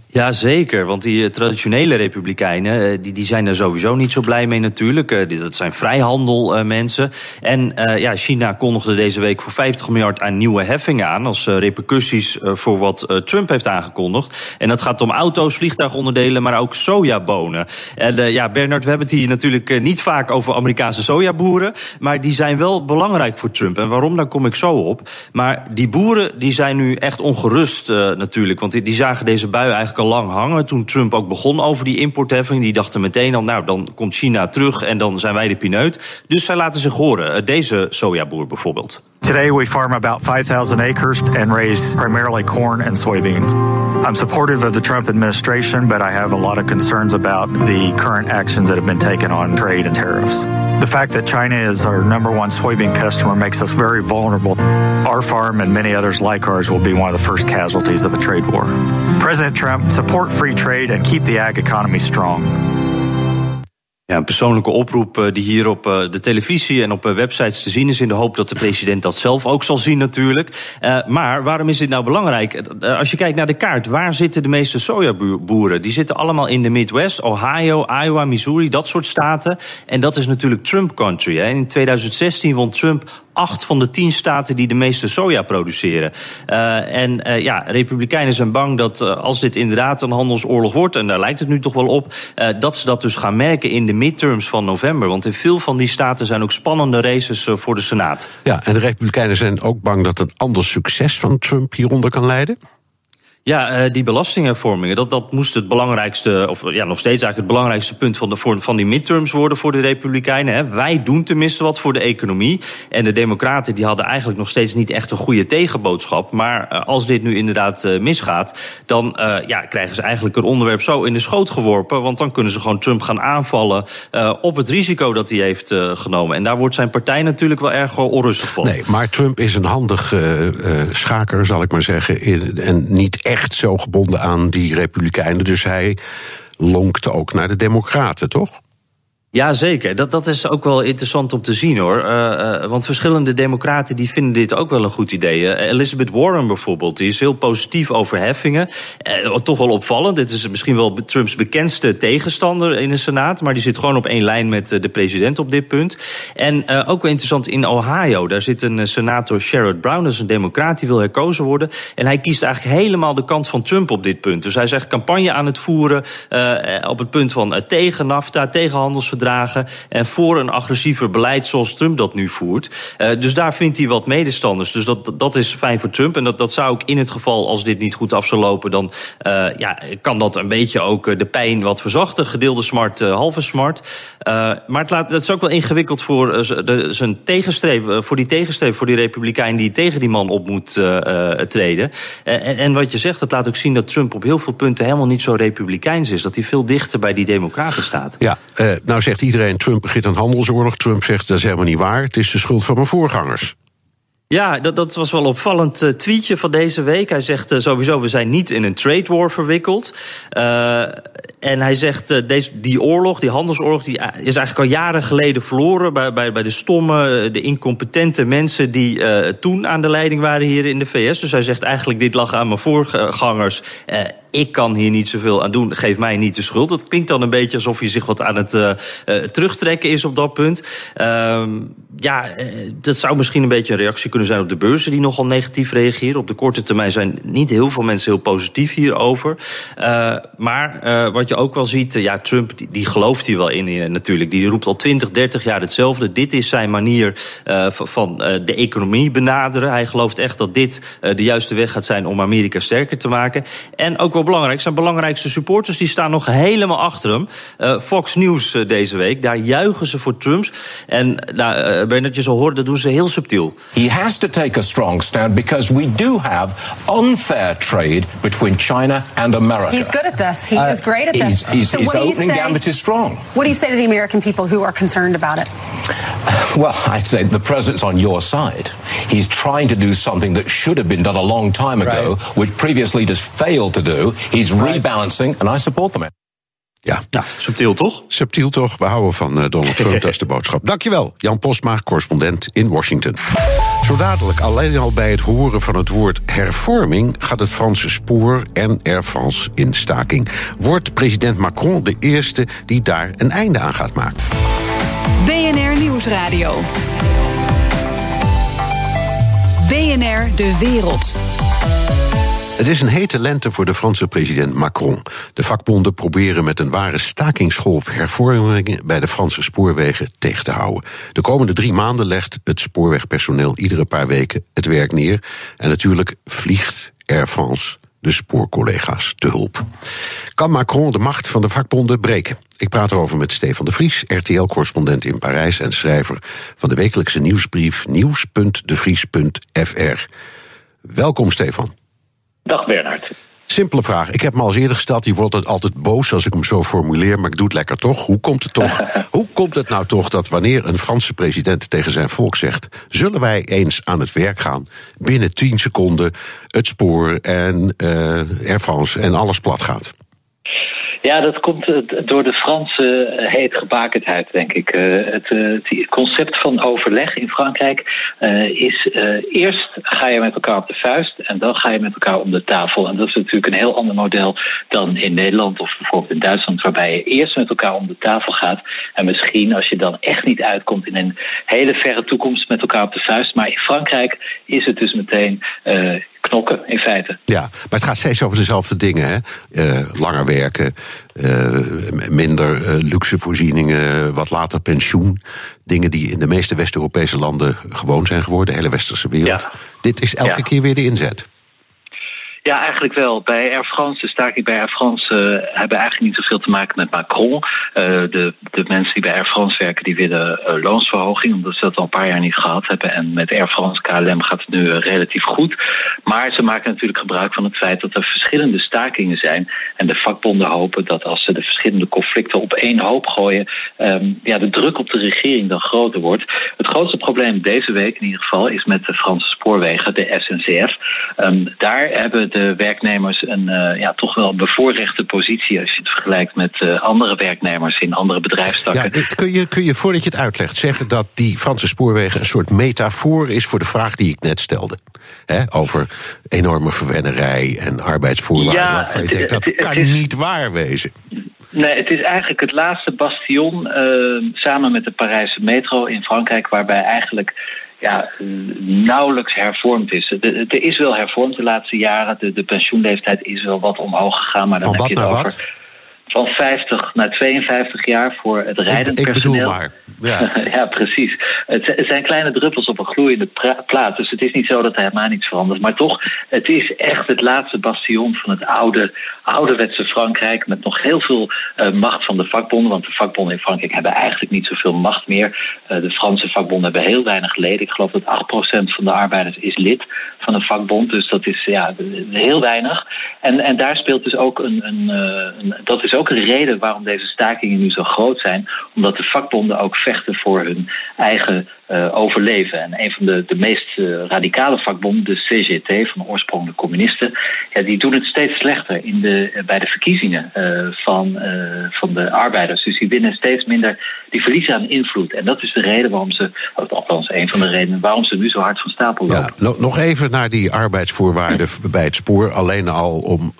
Ja, zeker. Want die uh, traditionele republikeinen, uh, die, die zijn er sowieso niet zo blij mee natuurlijk. Uh, dat zijn vrijhandel mensen. En ja, China kondigde deze week voor 50 miljard aan nieuwe heffingen aan... als repercussies voor wat Trump heeft aangekondigd. En dat gaat om auto's, vliegtuigonderdelen, maar ook sojabonen. En ja, Bernard, we hebben het hier natuurlijk niet vaak over Amerikaanse sojaboeren... maar die zijn wel belangrijk voor Trump. En waarom, daar kom ik zo op. Maar die boeren die zijn nu echt ongerust natuurlijk. Want die, die zagen deze bui eigenlijk lang hangen. Toen Trump ook begon over die importheffing, die dachten meteen al, nou, dan komt China terug en dan zijn wij de pineut. Dus zij laten zich horen. Deze sojaboer bijvoorbeeld. Today we farm about 5,000 acres and raise primarily corn and soybeans. I'm supportive of the Trump administration, but I have a lot of concerns about the current actions that have been taken on trade and tariffs. The fact that China is our number one soybean customer makes us very vulnerable. Our farm and many others like ours will be one of the first casualties of a trade war. President Trump, support free trade and keep the ag economy strong. Ja, een persoonlijke oproep eh, die hier op eh, de televisie en op eh, websites te zien is. In de hoop dat de president dat zelf ook zal zien, natuurlijk. maar waarom is dit nou belangrijk? als je kijkt naar de kaart, waar zitten de meeste sojaboeren? Die zitten allemaal in de Midwest, Ohio, Iowa, Missouri, dat soort staten. En dat is natuurlijk Trump country. Hè. In 2016 won Trump acht van de tien staten die de meeste soja produceren. Uh, en uh, ja, Republikeinen zijn bang dat uh, als dit inderdaad een handelsoorlog wordt, en daar lijkt het nu toch wel op, dat ze dat dus gaan merken in de midterms van november. Want in veel van die staten zijn ook spannende races voor de Senaat. Ja, en de Republikeinen zijn ook bang dat een ander succes van Trump hieronder kan leiden? Ja, uh, die belastinghervormingen, dat, dat moest het belangrijkste, of ja, nog steeds eigenlijk het belangrijkste punt van, de, van die midterms worden voor de Republikeinen. Hè. Wij doen tenminste wat voor de economie. En de Democraten die hadden eigenlijk nog steeds niet echt een goede tegenboodschap. Maar uh, als dit nu inderdaad uh, misgaat, dan ja, krijgen ze eigenlijk een onderwerp zo in de schoot geworpen. Want dan kunnen ze gewoon Trump gaan aanvallen op het risico dat hij heeft genomen. En daar wordt zijn partij natuurlijk wel erg onrustig van. Nee, maar Trump is een handig schaker, zal ik maar zeggen. En niet echt echt zo gebonden aan die Republikeinen. Dus hij lonkt ook naar de Democraten, toch? Ja, zeker. Dat, dat is ook wel interessant om te zien hoor. Uh, uh, want verschillende democraten die vinden dit ook wel een goed idee. Uh, Elizabeth Warren bijvoorbeeld, die is heel positief over heffingen. toch wel opvallend. Dit is misschien wel Trumps bekendste tegenstander in de Senaat. Maar die zit gewoon op één lijn met de president op dit punt. En ook wel interessant in Ohio. Daar zit een senator Sherrod Brown, dat is een democraat, die wil herkozen worden. En hij kiest eigenlijk helemaal de kant van Trump op dit punt. Dus hij zegt campagne aan het voeren op het punt van tegen NAFTA, tegen handelsverdragen en voor een agressiever beleid zoals Trump dat nu voert. Uh, dus daar vindt hij wat medestanders. Dus dat, dat is fijn voor Trump. En dat, dat zou ook in het geval, als dit niet goed af zou lopen, dan uh, ja, kan dat een beetje ook eh, de pijn wat verzachten. Gedeelde smart, halve smart. Maar het, laat, het is ook wel ingewikkeld voor, zijn tegenstreven, voor die tegenstreven, voor die republikein die tegen die man op moet treden. En, en wat je zegt, dat laat ook zien dat Trump op heel veel punten helemaal niet zo republikeins is. Dat hij veel dichter bij die democraten staat. Ja, nou zegt iedereen, Trump begint een handelsoorlog. Trump zegt, dat is helemaal niet waar. Het is de schuld van mijn voorgangers. Ja, dat, dat was wel een opvallend uh, tweetje van deze week. Hij zegt uh, sowieso, we zijn niet in een trade war verwikkeld. Uh, en hij zegt, deze, die oorlog, die handelsoorlog, die is eigenlijk al jaren geleden verloren... bij, bij, bij de stomme, de incompetente mensen die toen aan de leiding waren hier in de VS. Dus hij zegt eigenlijk, dit lag aan mijn voorgangers ik kan hier niet zoveel aan doen, geef mij niet de schuld. Dat klinkt dan een beetje alsof hij zich wat aan het terugtrekken is op dat punt. Uh, ja, eh, dat zou misschien een beetje een reactie kunnen zijn op de beurzen die nogal negatief reageren. Op de korte termijn zijn niet heel veel mensen heel positief hierover. Uh, maar uh, wat je ook wel ziet, ja, Trump die, gelooft hier wel in natuurlijk. Die roept al 20, 30 jaar hetzelfde. Dit is zijn manier van de economie benaderen. Hij gelooft echt dat dit de juiste weg gaat zijn om Amerika sterker te maken. En ook wel belangrijk. Zijn belangrijkste supporters die staan nog helemaal achter hem. Fox News deze week, daar juichen ze voor Trumps. En nou, Bernard, je zal horen, dat doen ze heel subtiel. Has to take a strong stand because we do have unfair trade between China and America. He's good at this. He uh, is great at this. He's, he's, so his what opening say, gambit is strong. What do you say to the American people who are concerned about it? Well, I'd say the president's on your side. He's trying to do something that should have been done a long time ago, right. which previous leaders failed to do. He's rebalancing, and I support the man. Ja. Nou, subtiel toch? Subtiel toch? We houden van uh, Donald Trump, dat is de boodschap. Dankjewel, Jan Postma, correspondent in Washington. Zo dadelijk, alleen al bij het horen van het woord hervorming... gaat het Franse spoor en Air France in staking. Wordt president Macron de eerste die daar een einde aan gaat maken? BNR Nieuwsradio. BNR De Wereld. Het is een hete lente voor de Franse president Macron. De vakbonden proberen met een ware stakingsgolf hervormingen bij de Franse spoorwegen tegen te houden. De komende drie maanden legt het spoorwegpersoneel iedere paar weken het werk neer. En natuurlijk vliegt Air France de spoorcollega's te hulp. Kan Macron de macht van de vakbonden breken? Ik praat erover met Stefan de Vries, RTL-correspondent in Parijs en schrijver van de wekelijkse nieuwsbrief nieuws.devries.fr. Welkom, Stefan. Dag Bernhard. Simpele vraag. Ik heb me al eerder gesteld. Je wordt altijd boos als ik hem zo formuleer, maar ik doe het lekker toch. Hoe komt het toch? hoe komt het nou toch dat wanneer een Franse president tegen zijn volk zegt: zullen wij eens aan het werk gaan? Binnen 10 seconden het spoor en uh, Air France en alles plat gaat. Ja, dat komt door de Franse heetgebakendheid, denk ik. Het, het, concept van overleg in Frankrijk is eerst ga je met elkaar op de vuist en dan ga je met elkaar om de tafel. En dat is natuurlijk een heel ander model dan in Nederland of bijvoorbeeld in Duitsland, waarbij je eerst met elkaar om de tafel gaat. En misschien als je dan echt niet uitkomt in een hele verre toekomst met elkaar op de vuist. Maar in Frankrijk is het dus meteen knokken, in feite. Ja, maar het gaat steeds over dezelfde dingen. Hè? Uh, langer werken, uh, minder uh, luxe voorzieningen, wat later pensioen. Dingen die in de meeste West-Europese landen gewoon zijn geworden, de hele westerse wereld. Ja. Dit is elke ja. keer weer de inzet. Ja, eigenlijk wel. Bij Air France, de staking bij Air France, uh, hebben eigenlijk niet zoveel te maken met Macron. Uh, de, de mensen die bij Air France werken, die willen uh, loonsverhoging, omdat ze dat al een paar jaar niet gehad hebben. En met Air France KLM gaat het nu relatief goed. Maar ze maken natuurlijk gebruik van het feit dat er verschillende stakingen zijn. En de vakbonden hopen dat als ze de verschillende conflicten op één hoop gooien, um, ja, de druk op de regering dan groter wordt. Het grootste probleem deze week in ieder geval is met de Franse spoorwegen, de SNCF. Um, daar hebben de werknemers een uh, ja, toch wel bevoorrechte positie als je het vergelijkt met uh, andere werknemers in andere bedrijfstakken. Ja, kun, je, kun je voordat je het uitlegt zeggen dat die Franse spoorwegen een soort metafoor is voor de vraag die ik net stelde? He, over enorme verwennerij en arbeidsvoorwaarden. Ja, waarvan je denkt dat het, kan is, niet waar wezen. Nee, het is eigenlijk het laatste bastion uh, samen met de Parijse metro in Frankrijk, waarbij eigenlijk ja, nauwelijks hervormd is. Er is wel hervormd de laatste jaren. De, de pensioenleeftijd is wel wat omhoog gegaan. Maar dan Van heb je het over wat? van 50 naar 52 jaar voor het rijdend ik, ik bedoel personeel. maar. Ja. ja, precies. Het, zijn kleine druppels op een gloeiende plaat. Dus het is niet zo dat er helemaal niets verandert. Maar toch, het is echt het laatste bastion van het oude, ouderwetse Frankrijk. Met nog heel veel eh, macht van de vakbonden. Want de vakbonden in Frankrijk hebben eigenlijk niet zoveel macht meer. Eh, de Franse vakbonden hebben heel weinig leden. Ik geloof dat 8% van de arbeiders is lid van een vakbond. Dus dat is ja, heel weinig. En, en daar speelt dus ook een. een, eh, een dat is ook een reden waarom deze stakingen nu zo groot zijn. Omdat de vakbonden ook vechten voor hun eigen overleven. En een van de, de meest uh, radicale vakbonden, de CGT, van de oorsprong de communisten, ja, die doen het steeds slechter in de, bij de verkiezingen van, van de arbeiders. Dus die winnen steeds minder, die verliezen aan invloed. En dat is de reden waarom ze, althans een van de redenen waarom ze nu zo hard van stapel lopen. Ja, nog even naar die arbeidsvoorwaarden bij het spoor. Alleen al om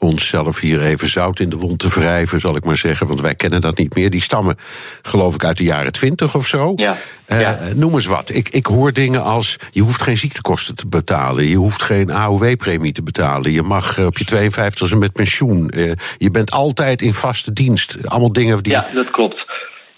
onszelf hier even zout in de wond te wrijven, zal ik maar zeggen. Want wij kennen dat niet meer. Die stammen, geloof ik, uit de jaren twintig of zo. Ja. Uh, ja. Noem eens wat. Ik, ik hoor dingen als: je hoeft geen ziektekosten te betalen. Je hoeft geen AOW-premie te betalen. Je mag op je 52 met pensioen. Uh, je bent altijd in vaste dienst. Allemaal dingen die. Ja, dat klopt.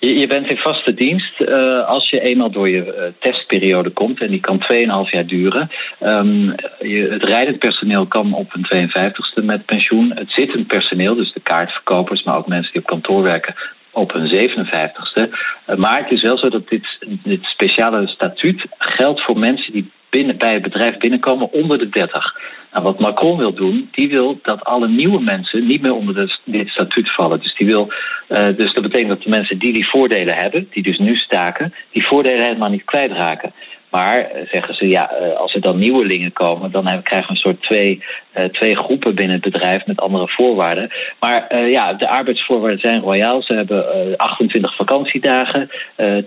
Je, bent in vaste dienst uh, als je eenmaal door je uh, testperiode komt. En die kan 2,5 jaar duren. Um, je, het rijdend personeel kan op een 52ste met pensioen. Het zittend personeel, dus de kaartverkopers, maar ook mensen die op kantoor werken, op een 57ste. Uh, maar het is wel zo dat dit, dit speciale statuut geldt voor mensen die binnen, bij het bedrijf binnenkomen onder de 30. Nou, wat Macron wil doen, die wil dat alle nieuwe mensen niet meer onder de, dit statuut vallen. Dus, die wil, uh, dus dat betekent dat de mensen die die voordelen hebben, die dus nu staken, die voordelen helemaal niet kwijtraken. Maar zeggen ze, ja, als er dan nieuwelingen komen, dan krijgen we een soort twee, uh, twee groepen binnen het bedrijf met andere voorwaarden. Maar ja, de arbeidsvoorwaarden zijn royaal. Ze hebben uh, 28 vakantiedagen,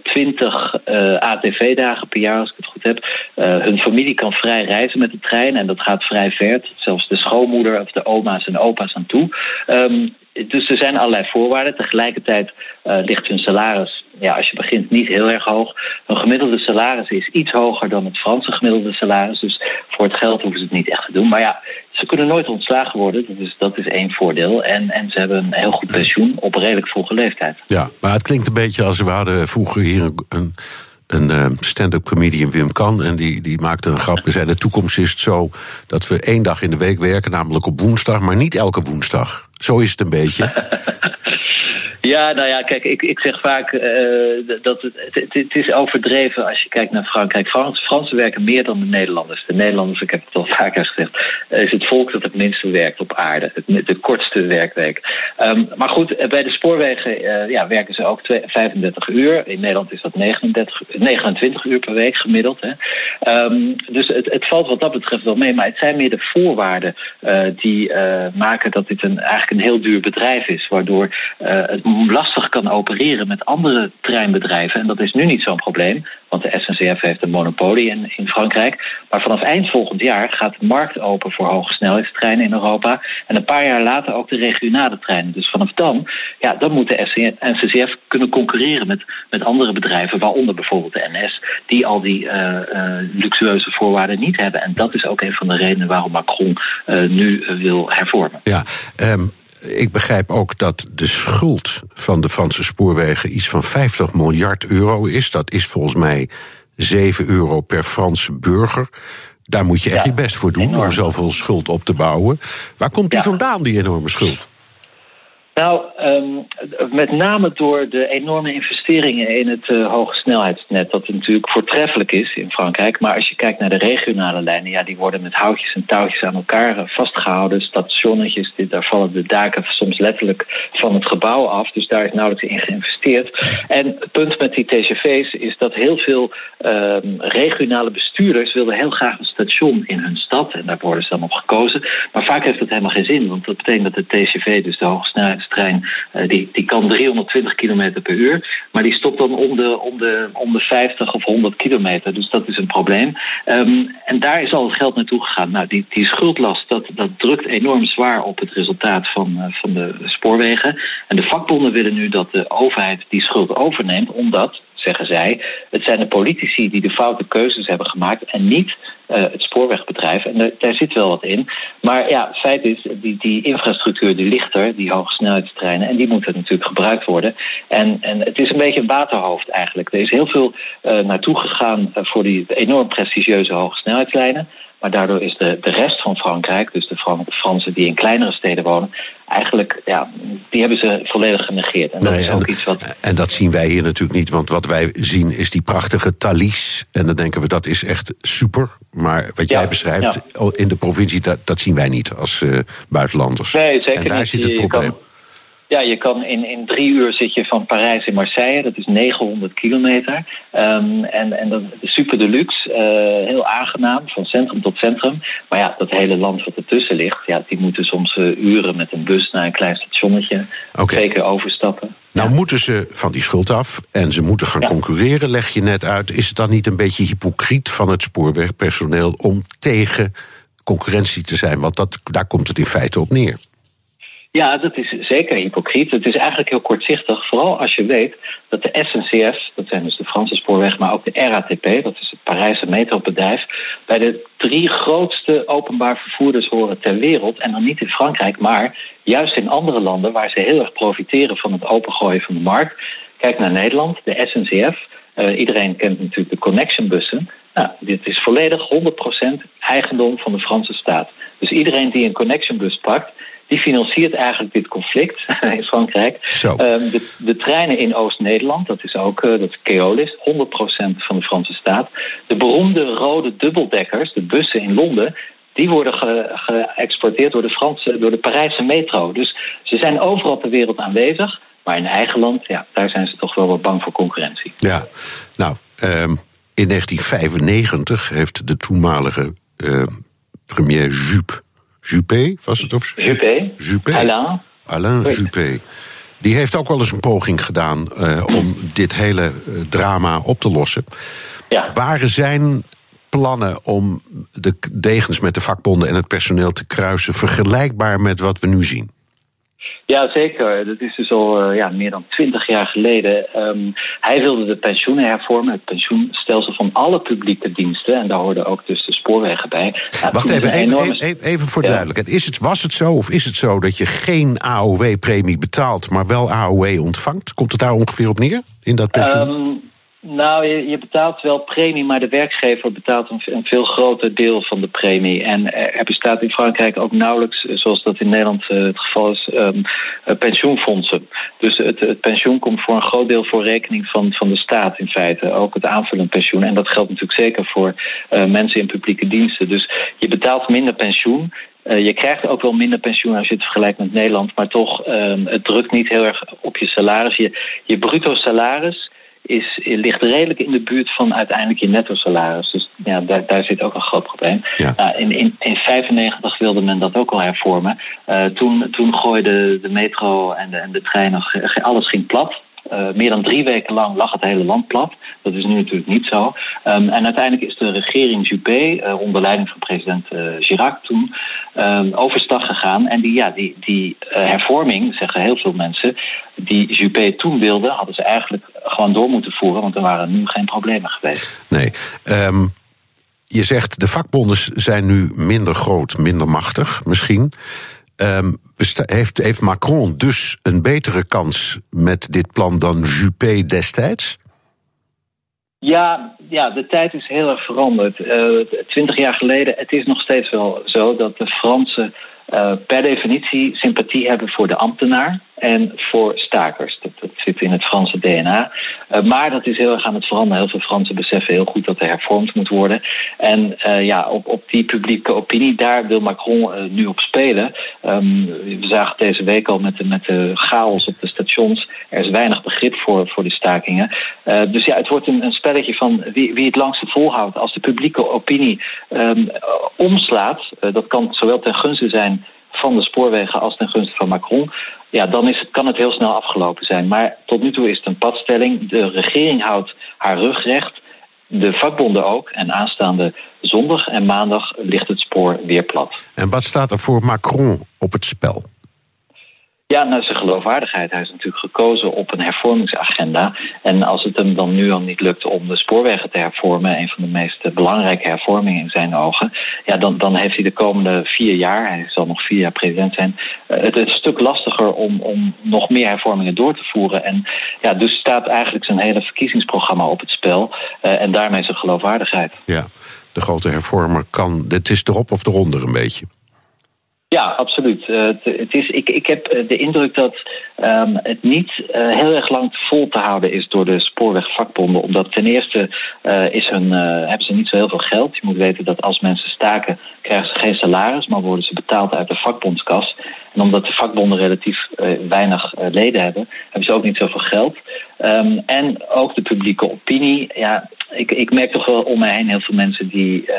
20 ATV-dagen per jaar, als ik het goed heb. hun familie kan vrij reizen met de trein en dat gaat vrij ver. Zelfs de schoonmoeder of de oma's en opa's aan toe. Um, dus er zijn allerlei voorwaarden. Tegelijkertijd ligt hun salaris, ja, als je begint, niet heel erg hoog. Een gemiddelde salaris is iets hoger dan het Franse gemiddelde salaris. Dus voor het geld hoeven ze het niet echt te doen. Maar ja, ze kunnen nooit ontslagen worden. Dus dat is één voordeel. En, en ze hebben een heel goed pensioen op redelijk vroege leeftijd. Ja, maar het klinkt een beetje als we hadden vroeger hier een. een een uh, stand-up comedian Wim Kan. En die, die maakte een grap. In de toekomst is het zo dat we één dag in de week werken, namelijk op woensdag, maar niet elke woensdag. Zo is het een beetje. Ja, nou ja, kijk, ik, ik zeg vaak uh, dat het, het, is overdreven als je kijkt naar Frankrijk. Frans, Fransen werken meer dan de Nederlanders. De Nederlanders, ik heb het al vaker gezegd, is het volk dat het minste werkt op aarde. Het, de kortste werkweek. Um, maar goed, bij de spoorwegen uh, ja, werken ze ook twee, 35 uur. In Nederland is dat 39, 29 uur per week gemiddeld. Hè. Um, dus het, het valt wat dat betreft wel mee. Maar het zijn meer de voorwaarden die maken dat dit een, eigenlijk een heel duur bedrijf is. Waardoor het lastig kan opereren met andere treinbedrijven. En dat is nu niet zo'n probleem, want de SNCF heeft een monopolie in, Frankrijk. Maar vanaf eind volgend jaar gaat de markt open voor hoge snelheidstreinen in Europa. En een paar jaar later ook de regionale treinen. Dus vanaf dan, ja, dan moet de SNCF kunnen concurreren met, met andere bedrijven, waaronder bijvoorbeeld de NS, die al die uh, uh, luxueuze voorwaarden niet hebben. En dat is ook een van de redenen waarom Macron nu wil hervormen. Ja, um ik begrijp ook dat de schuld van de Franse spoorwegen iets van 50 miljard euro is. Dat is volgens mij 7 euro per Franse burger. Daar moet je echt ja, je best voor doen enorm. om zoveel schuld op te bouwen. Waar komt die ja. vandaan, die enorme schuld? Nou, um, met name door de enorme investeringen in het uh, hoge snelheidsnet, dat natuurlijk voortreffelijk is in Frankrijk. Maar als je kijkt naar de regionale lijnen, ja, die worden met houtjes en touwtjes aan elkaar vastgehouden. Stationnetjes, daar vallen de daken soms letterlijk van het gebouw af. Dus daar is nauwelijks in geïnvesteerd. En het punt met die TGV's is dat heel veel um, regionale bestuurders wilden heel graag een station in hun stad. En daar worden ze dan op gekozen. Maar vaak heeft dat helemaal geen zin, want dat betekent dat de TGV, dus de hoge snelheids trein uh, die, die kan 320 km per uur. Maar die stopt dan om de, om, de, om de 50 of 100 kilometer. Dus dat is een probleem. Um, en daar is al het geld naartoe gegaan. Nou, die, die schuldlast, dat, dat drukt enorm zwaar op het resultaat van, uh, van de spoorwegen. En de vakbonden willen nu dat de overheid die schuld overneemt, omdat zeggen zij. Het zijn de politici die de foute keuzes hebben gemaakt en niet uh, het spoorwegbedrijf. En daar zit wel wat in. Maar ja, feit is, die, die infrastructuur die ligt er, die hogesnelheidstreinen, en die moeten natuurlijk gebruikt worden. En, en het is een beetje een waterhoofd eigenlijk. Er is heel veel uh, naartoe gegaan uh, voor die enorm prestigieuze hogesnelheidslijnen. Maar daardoor is de, de rest van Frankrijk, dus de Fransen die in kleinere steden wonen, eigenlijk, ja, die hebben ze volledig genegeerd. En dat nee, is ook en, iets wat. En dat zien wij hier natuurlijk niet, want wat wij zien is die prachtige Thalys. En dan denken we dat is echt super. Maar wat jij Ja, beschrijft in de provincie, dat, dat zien wij niet als uh, buitenlanders. Nee, zeker en daar niet. zit het probleem. Ja, je kan in, in drie uur zit je van Parijs in Marseille. Dat is 900 kilometer. Ehm, en, en dat is super deluxe. eh, heel aangenaam, van centrum tot centrum. Maar ja, dat hele land wat ertussen ligt... Ja, die moeten soms eh, uren met een bus naar een klein stationnetje. Twee keer overstappen. Nou moeten ze van die schuld af en ze moeten gaan Ja. concurreren, leg je net uit. Is het dan niet een beetje hypocriet van het spoorwegpersoneel om tegen concurrentie te zijn? Want dat, daar komt het in feite op neer. Ja, dat is zeker hypocriet. Het is eigenlijk heel kortzichtig. Vooral als je weet dat de SNCF, dat zijn dus de Franse spoorweg, maar ook de RATP, dat is het Parijse metrobedrijf, bij de drie grootste openbaar vervoerders horen ter wereld. En dan niet in Frankrijk, maar juist in andere landen waar ze heel erg profiteren van het opengooien van de markt. Kijk naar Nederland, de SNCF. Eh, iedereen kent natuurlijk de connectionbussen. Nou, dit is volledig 100% eigendom van de Franse staat. Dus iedereen die een connectionbus pakt, die financiert eigenlijk dit conflict in Frankrijk. Ehm, de, de treinen in Oost-Nederland, dat is ook eh, dat is Keolis, 100% van de Franse staat. De beroemde rode dubbeldekkers, de bussen in Londen, die worden ge- geëxporteerd door de, Franse, door de Parijse metro. Dus ze zijn overal ter wereld aanwezig. Maar in eigen land, ja, daar zijn ze toch wel wat bang voor concurrentie. Ja, nou, ehm, in 1995 heeft de toenmalige ehm, premier Juppé, Juppé was het of Juppé, Juppé. Alain, Alain. Juppé. Die heeft ook wel eens een poging gedaan eh, om dit hele eh, drama op te lossen. ja. Waren zijn plannen om de degens met de vakbonden en het personeel te kruisen vergelijkbaar met wat we nu zien? Ja, zeker. Dat is dus al eh, ja, meer dan twintig jaar geleden. Ehm, hij wilde de pensioenen hervormen, het pensioenstelsel van alle publieke diensten. En daar hoorden ook dus de spoorwegen bij. Nou, Wacht even, even, enorme- even, even voor Ja. duidelijkheid. Is het, was het zo of is het zo dat je geen AOW-premie betaalt, maar wel AOW ontvangt? Komt het daar ongeveer op neer in dat pensioen? Ehm, Nou, je, betaalt wel premie, maar de werkgever betaalt een, veel groter deel van de premie. En er bestaat in Frankrijk ook nauwelijks, zoals dat in Nederland uh, het geval is, um, uh, pensioenfondsen. Dus het, het, pensioen komt voor een groot deel voor rekening van, van de staat in feite. Ook het aanvullend pensioen. En dat geldt natuurlijk zeker voor mensen in publieke diensten. Dus je betaalt minder pensioen. Je krijgt ook wel minder pensioen als je het vergelijkt met Nederland, maar toch, uh, het drukt niet heel erg op je salaris. Je, je bruto salaris is, ligt redelijk in de buurt van uiteindelijk je netto salaris. Dus ja, daar, daar zit ook een groot probleem. Ja. Uh, in, in, in 95 wilde men dat ook al hervormen. Uh, toen, toen gooide de metro en de, en de trein nog, alles ging plat. Uh, meer dan drie weken lang lag het hele land plat. Dat is nu natuurlijk niet zo. Um, en uiteindelijk is de regering Juppé, uh, onder leiding van president uh, Chirac toen, um, overstag gegaan. En die, ja, die, die hervorming, zeggen heel veel mensen, die Juppé toen wilde, hadden ze eigenlijk gewoon door moeten voeren, want er waren nu geen problemen geweest. Nee. Um, je zegt de vakbonden zijn nu minder groot, minder machtig misschien. Um, heeft, heeft Macron dus een betere kans met dit plan dan Juppé destijds? Ja, ja, de tijd is heel erg veranderd. Twintig uh, jaar geleden, het is nog steeds wel zo dat de Fransen uh, per definitie sympathie hebben voor de ambtenaar en voor stakers. Dat, zit in het Franse DNA. Uh, maar dat is heel erg aan het veranderen. Heel veel Fransen beseffen heel goed dat er hervormd moet worden. En uh, ja, op, op die publieke opinie, daar wil Macron uh, nu op spelen. Um, we zagen deze week al met de, met de chaos op de stations. Er is weinig begrip voor, voor de stakingen. dus ja, het wordt een, een spelletje van wie, wie het langste volhoudt. Als de publieke opinie um, omslaat, dat kan zowel ten gunste zijn van de spoorwegen als ten gunste van Macron. Ja, dan is het, kan het heel snel afgelopen zijn. Maar tot nu toe is het een padstelling. De regering houdt haar rug recht. De vakbonden ook. En aanstaande zondag en maandag ligt het spoor weer plat. En wat staat er voor Macron op het spel? Ja, nou, zijn geloofwaardigheid. Hij is natuurlijk gekozen op een hervormingsagenda. En als het hem dan nu al niet lukt om de spoorwegen te hervormen, een van de meest belangrijke hervormingen in zijn ogen, ja, dan, dan heeft hij de komende vier jaar, hij zal nog vier jaar president zijn, het een stuk lastiger om, om nog meer hervormingen door te voeren. En ja, dus staat eigenlijk zijn hele verkiezingsprogramma op het spel. Uh, en daarmee zijn geloofwaardigheid. Ja, de grote hervormer kan. Het is erop of eronder een beetje. Ja, absoluut. Uh, het, is, ik, ik heb de indruk dat um, het niet uh, heel erg lang vol te houden is door de spoorwegvakbonden. Omdat ten eerste is hun, hebben ze niet zo heel veel geld. Je moet weten dat als mensen staken, krijgen ze geen salaris, maar worden ze betaald uit de vakbondskas. En omdat de vakbonden relatief weinig leden hebben, hebben ze ook niet zoveel geld. Um, en ook de publieke opinie. Ja, ik, ik merk toch wel om mij heen heel veel mensen die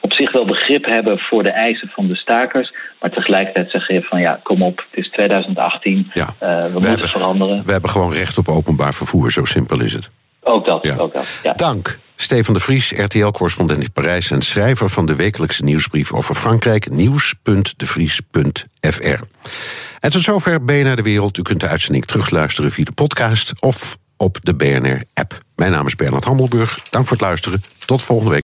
op zich wel begrip hebben voor de eisen van de stakers. Maar tegelijkertijd zeggen van ja, kom op, het is 2018, ja. uh, we, we, moeten hebben, veranderen. We hebben gewoon recht op openbaar vervoer, zo simpel is het. Ook dat, ja. ook dat. Ja. Dank. Stefan de Vries, RTL-correspondent in Parijs en schrijver van de wekelijkse nieuwsbrief over Frankrijk, nieuws.devries.fr. En tot zover BNR De Wereld. U kunt de uitzending terugluisteren via de podcast of op de BNR-app. Mijn naam is Bernard Hammelburg. Dank voor het luisteren. Tot volgende week.